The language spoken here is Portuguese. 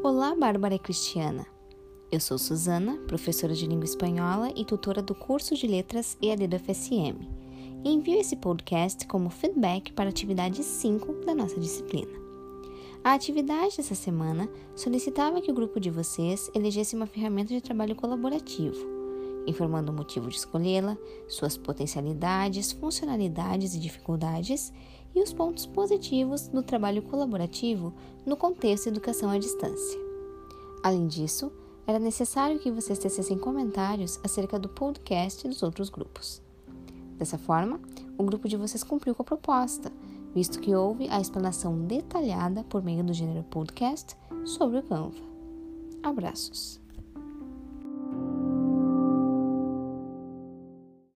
Olá, Bárbara e Cristiana. Eu sou Suzana, professora de língua espanhola e tutora do curso de letras EAD do FSM. Envio esse podcast como feedback para a atividade 5 da nossa disciplina. A atividade dessa semana solicitava que o grupo de vocês elegesse uma ferramenta de trabalho colaborativo, informando o motivo de escolhê-la, suas potencialidades, funcionalidades e dificuldades e os pontos positivos do trabalho colaborativo no contexto educação à distância. Além disso, era necessário que vocês tecessem comentários acerca do podcast dos outros grupos. Dessa forma, o grupo de vocês cumpriu com a proposta, visto que houve a explanação detalhada por meio do gênero podcast sobre o Canva. Abraços!